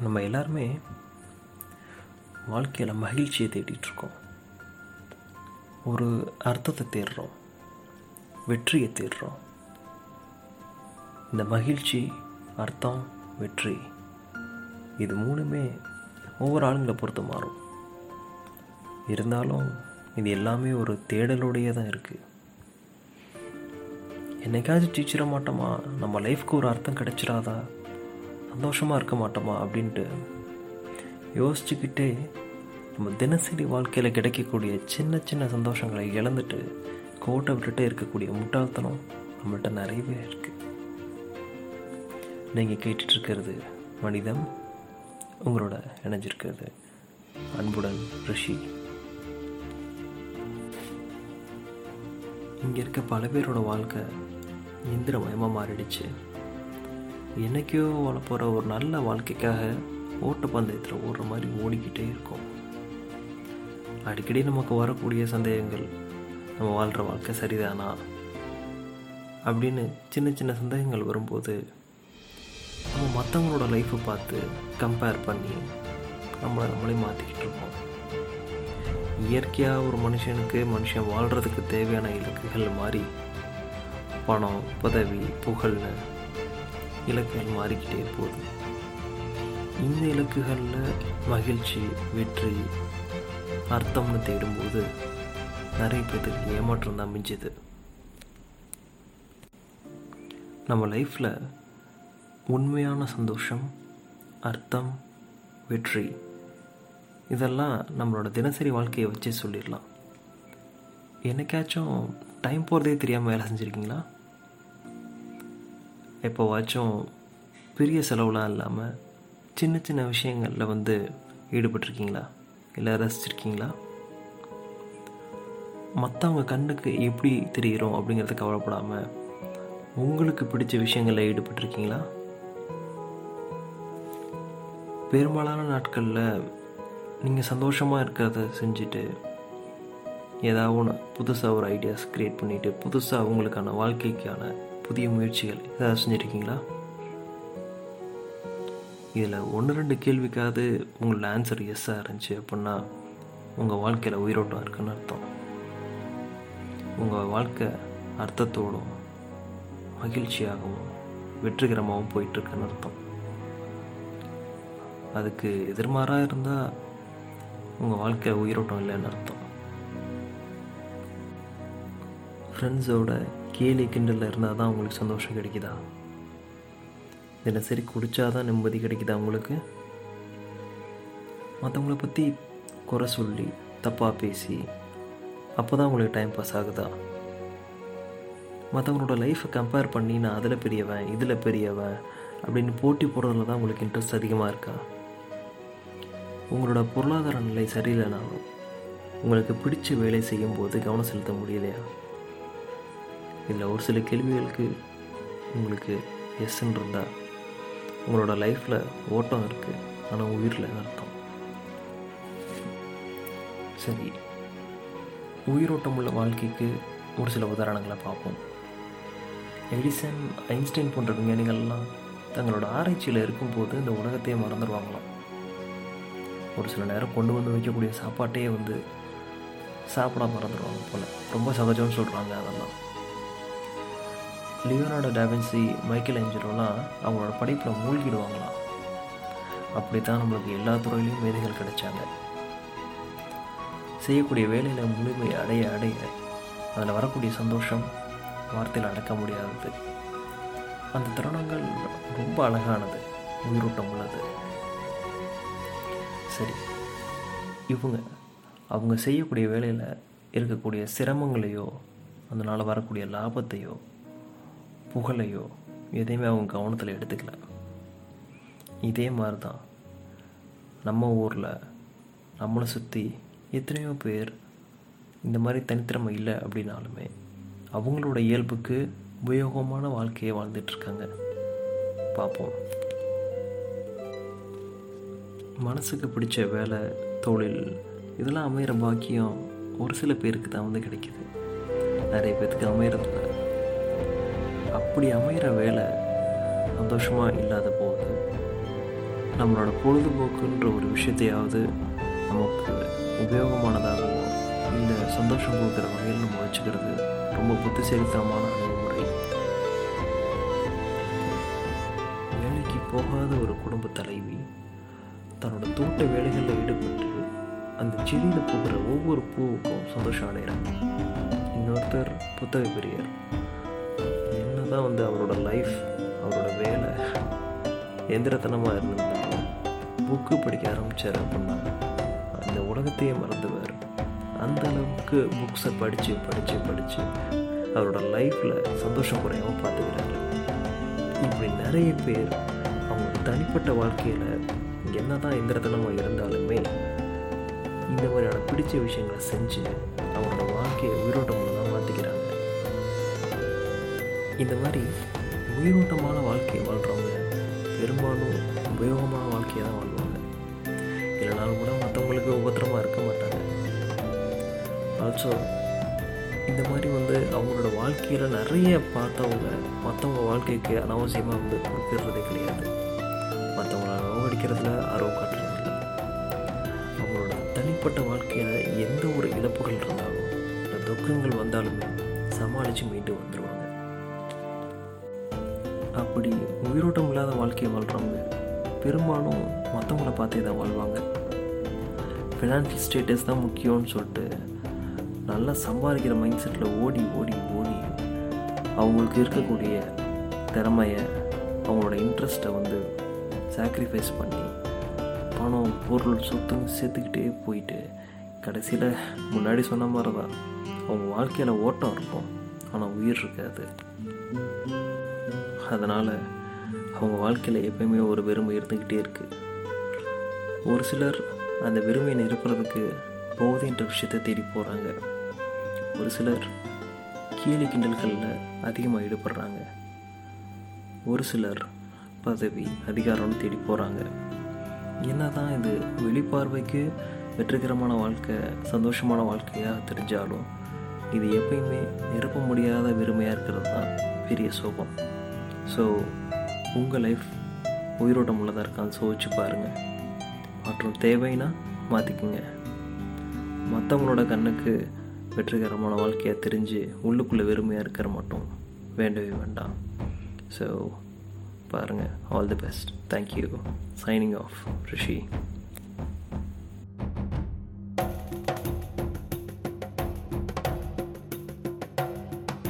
நம்ம எல்லாருமே வாழ்க்கையில் மகிழ்ச்சியை தேடிட்டுருக்கோம். ஒரு அர்த்தத்தை தேடுறோம். வெற்றியை தேடுறோம். இந்த மகிழ்ச்சி அர்த்தம் வெற்றி இது மூணுமே ஒவ்வொரு ஆளுங்களை பொறுத்து மாறும். இருந்தாலும் இது எல்லாமே ஒரு தேடலோடையே தான் இருக்குது என்னைக்காச்சும் ஜெயிச்சிட மாட்டோமா? நம்ம லைஃப்க்கு ஒரு அர்த்தம் கிடைச்சிடாதா? சந்தோஷமாக இருக்க மாட்டோமா அப்படின்ட்டு யோசிச்சுக்கிட்டே நம்ம தினசரி வாழ்க்கையில் கிடைக்கக்கூடிய சின்ன சின்ன சந்தோஷங்களை இழந்துட்டு கோட்டை விட்டுட்டே இருக்கக்கூடிய முட்டாள்தனம் நம்மள்ட்ட நிறையவே இருக்குது நீங்கள் கேட்டுட்ருக்கிறது மனிதம் உங்களோட இணைஞ்சிருக்கிறது அன்புடன் ரிஷி. இங்கே இருக்க பல பேரோட வாழ்க்கை இந்திரமயமாக மாறிடுச்சு. என்னைக்கோ வாழ போகிற ஒரு நல்ல வாழ்க்கைக்காக ஓட்டப்பந்தயத்தில் ஓடுற மாதிரி ஓடிக்கிட்டே இருக்கோம். அடிக்கடி நமக்கு வரக்கூடிய சந்தேகங்கள் நம்ம வாழ்கிற வாழ்க்கை சரிதானா? அப்படின்னு சின்ன சின்ன சந்தேகங்கள் வரும்போது நம்ம மற்றவங்களோட லைஃப்பை பார்த்து கம்பேர் பண்ணி நம்மளை நம்மளே மாற்றிக்கிட்டு இருக்கோம் இயற்கையாக ஒரு மனுஷனுக்கு மனுஷன் வாழ்கிறதுக்கு தேவையான இலக்குகள் மாதிரி பணம் பதவி புகழ்னு இலக்குகள் மாறிக்கிட்டே போகுது. இந்த இலக்குகளில் மகிழ்ச்சி வெற்றி அர்த்தம்னு தேடும்போது நிறைய பேருக்கு ஏமாற்றம் தான் மிஞ்சுது. நம்ம லைஃப்பில் உண்மையான சந்தோஷம் அர்த்தம் வெற்றி இதெல்லாம் நம்மளோட தினசரி வாழ்க்கையை வச்சே சொல்லிடலாம். என்னைக்காச்சும் டைம் போகிறதே தெரியாமல் வேலை செஞ்சுருக்கீங்களா? எப்போவாச்சும் பெரிய செலவுலாம் இல்லாமல் சின்ன சின்ன விஷயங்களில் வந்து ஈடுபட்டிருக்கீங்களா? இல்லை ரசிச்சிருக்கீங்களா? மற்றவங்க கண்ணுக்கு எப்படி தெரிகிறோம் அப்படிங்கிறத கவலைப்படாமல் உங்களுக்கு பிடிச்ச விஷயங்களில் ஈடுபட்டிருக்கீங்களா? பெரும்பாலான நாட்களில் நீங்கள் சந்தோஷமாக இருக்கிறத செஞ்சுட்டு ஏதாவது ஒன்று புதுசாக ஒரு ஐடியாஸ் க்ரியேட் பண்ணிவிட்டு புதுசாக உங்களுக்கான வாழ்க்கைக்கான புதிய முயற்சிகள் ஏதாவது செஞ்சுருக்கீங்களா இதில் ஒன்று ரெண்டு கேள்விக்காவது உங்களோட ஆன்சர் எஸ்ஸாக இருந்துச்சு அப்படின்னா உங்கள் வாழ்க்கையில் உயிரோட்டம் இருக்குன்னு அர்த்தம். உங்கள் வாழ்க்கை அர்த்தத்தோடும் மகிழ்ச்சியாகவும் வெற்றிகரமாகவும் போயிட்டுருக்குன்னு அர்த்தம். அதுக்கு எதிர்மாறாக இருந்தால் உங்கள் வாழ்க்கையில் உயிரோட்டம் இல்லைன்னு அர்த்தம். ஃப்ரெண்ட்ஸோட கேலி கிண்டலில் இருந்தால் தான் உங்களுக்கு சந்தோஷம் கிடைக்குதா? தினசரி குடித்தா தான் நிம்மதி கிடைக்குதா உங்களுக்கு? மற்றவங்கள பற்றி குறை சொல்லி தப்பாக பேசி அப்போ தான் உங்களுக்கு டைம் பாஸ் ஆகுதா? மற்றவங்களோட லைஃப்பை கம்பேர் பண்ணி நான் அதில் பெரியவன் இதில் பெரியவன் அப்படின்னு போட்டி போடுறதுல தான் உங்களுக்கு இன்ட்ரெஸ்ட் அதிகமாக இருக்கா? உங்களோட பொருளாதார நிலை சரியில்லைனாலும் உங்களுக்கு பிடிச்ச வேலை செய்யும்போது கவனம் செலுத்த முடியலையா? இதில் ஒரு சில கேள்விகளுக்கு உங்களுக்கு எஸ்ன்னு இருந்தால் உங்களோட லைஃப்பில் ஓட்டம் இருக்குது ஆனால் உயிரில் அர்த்தம்? சரி உயிரோட்டம் உள்ள வாழ்க்கைக்கு ஒரு சில உதாரணங்களை பார்ப்போம். எடிசன் ஐன்ஸ்டைன் போன்ற விஞ்ஞானிகள்லாம் தங்களோட ஆராய்ச்சியில் இருக்கும்போது இந்த உலகத்தையே மறந்துடுவாங்களாம் ஒரு சில நேரம் கொண்டு வந்து வைக்கக்கூடிய சாப்பாட்டையே வந்து சாப்பிட மறந்துடுவாங்க போல். ரொம்ப சகஜம்னு சொல்கிறாங்க அதெல்லாம். லியோனார்டோ டாவின்சி மைக்கேல் ஏஞ்சலோலாம் அவங்களோட படைப்பில் மூழ்கிடுவாங்களாம். அப்படி தான் நம்மளுக்கு எல்லா துறையிலையும் மேதைகள் கிடைச்சாங்க. செய்யக்கூடிய வேலையில் முழுமை அடைய அடைய அதில் வரக்கூடிய சந்தோஷம் வார்த்தையில் அடக்க முடியாதது. அந்த தருணங்கள் ரொம்ப அழகானது உயிரோட்டம் உள்ளது. சரி இவங்க அவங்க செய்யக்கூடிய வேலையில் இருக்கக்கூடிய சிரமங்களையோ அதனால் வரக்கூடிய லாபத்தையோ புகழையோ எதையுமே அவங்க கவனத்தில் எடுத்துக்கல. இதே மாதிரி தான் நம்ம ஊரில் நம்மளை சுற்றி எத்தனையோ பேர் இந்த மாதிரி தனித்திறமை இல்லை அப்படின்னாலுமே அவங்களோட இயல்புக்கு உபயோகமான வாழ்க்கையை வாழ்ந்துட்டுருக்காங்க பார்ப்போம் மனசுக்கு பிடிச்ச வேலை தொழில் இதெல்லாம் அமையிற பாக்கியம் ஒரு சில பேருக்கு தான் வந்து கிடைக்கிது. நிறைய பேர்த்துக்கு அமையறதில்ல. அப்படி அமைகிற வேலை சந்தோஷமாக இல்லாத போது நம்மளோட பொழுதுபோக்குன்ற ஒரு விஷயத்தையாவது நமக்கு உபயோகமானதாகவும் இல்லை சந்தோஷம் கொடுக்குற வகையில் நம்ம வச்சுக்கிறது ரொம்ப புத்திசாலித்தனமான அணுகுமுறை. வேலைக்கு போகாத ஒரு குடும்ப தலைவி தன்னோட தோட்ட வேலைகளில் ஈடுபட்டு அந்த செடியில் போகிற ஒவ்வொரு பூவுக்கும் சந்தோஷம் அடைகிறாங்க இன்னொருத்தர் புத்தக பிரியர் தான் வந்து அவரோட லைஃப் அவரோட வேலை. எந்திரத்தனமாக இருந்திருந்தாலும் புக்கு படிக்க ஆரம்பித்தார் அப்படின்னா அந்த உலகத்தையே மறந்துவார் அந்த அளவுக்கு புக்ஸை படித்து படித்து படித்து அவரோட லைஃப்பில் சந்தோஷம் குறையாமல் பார்த்துக்கிறார். இப்படி நிறைய பேர் அவங்க தனிப்பட்ட வாழ்க்கையில் என்ன தான் எந்திரத்தனமாக இருந்தாலுமே இந்த மாதிரியான பிடிச்ச விஷயங்களை செஞ்சு அவரோட வாழ்க்கையை உயிரோட்டமாக இந்த மாதிரி உயிரோட்டமான வாழ்க்கையை வாழ்கிறவங்க பெரும்பாலும் உபயோகமான வாழ்க்கையை தான் வாழ்வாங்க. இல்லைனாலும் கூட மற்றவங்களுக்கு உபத்திரமாக இருக்க மாட்டாங்க. ஆல்சோ இந்த மாதிரி வந்து அவங்களோட வாழ்க்கையில் நிறைய பார்த்தவங்க மற்றவங்க வாழ்க்கைக்கு அனாவசியமாக வந்து கொடுக்கறதே கிடையாது. மற்றவங்கள நோவடிக்கிறதுல ஆர்வம் காட்டுறதில்ல அவங்களோட தனிப்பட்ட வாழ்க்கையில் எந்த ஒரு இழப்புகள் இருந்தாலும் இந்த துக்கங்கள் வந்தாலுமே சமாளித்து மீண்டு வந்துடும் அப்படி உயிரோட்டம் இல்லாத வாழ்க்கையை வாழ்கிறவங்க பெரும்பாலும் மற்றவங்கள பார்த்தே தான் வாழ்வாங்க. ஃபினான்ஷியல் ஸ்டேட்டஸ் தான் முக்கியம்னு சொல்லிட்டு நல்லா சம்பாதிக்கிற மைண்ட் செட்டில் ஓடி ஓடி ஓடி அவங்களுக்கு இருக்கக்கூடிய திறமையை அவங்களோட இன்ட்ரெஸ்ட்டை வந்து சாக்ரிஃபைஸ் பண்ணி பணம் பொருள் சொத்துன்னு சேர்த்துக்கிட்டே போயிட்டு கடைசியில் முன்னாடி சொன்ன மாதிரி தான் அவங்க வாழ்க்கையில் ஓட்டம் இருக்கும் ஆனால் உயிர் இருக்காது. அதனால் அவங்க வாழ்க்கையில் எப்பயுமே ஒரு வெறுமை இருந்துக்கிட்டே இருக்குது ஒரு சிலர் அந்த வெறுமையை நிரப்புறதுக்கு போதைன்ற விஷயத்தை தேடி போகிறாங்க ஒரு சிலர் கீழே கிண்டல்களில் அதிகமாக ஈடுபடுறாங்க. ஒரு சிலர் பதவி அதிகாரம்னு தேடி போகிறாங்க என்ன தான் இது வெளிப்பார்வைக்கு வெற்றிகரமான வாழ்க்கை சந்தோஷமான வாழ்க்கையாக தெரிஞ்சாலும் இது எப்பயுமே நிரப்ப முடியாத வெறுமையாக இருக்கிறது தான் பெரிய சோகம். ஸோ உங்கள் லைஃப் உயிரோட்டம் உள்ளதாக இருக்கான்னு சோதிச்சு பாருங்கள் மற்றும் தேவைன்னா மாற்றிக்குங்க மற்றவங்களோட கண்ணுக்கு வெற்றிகரமான வாழ்க்கையை தெரிஞ்சு உள்ளுக்குள்ளே வெறுமையாக இருக்கிற மட்டும் வேண்டவே வேண்டாம். ஸோ பாருங்கள் all the best thank you signing off Rishi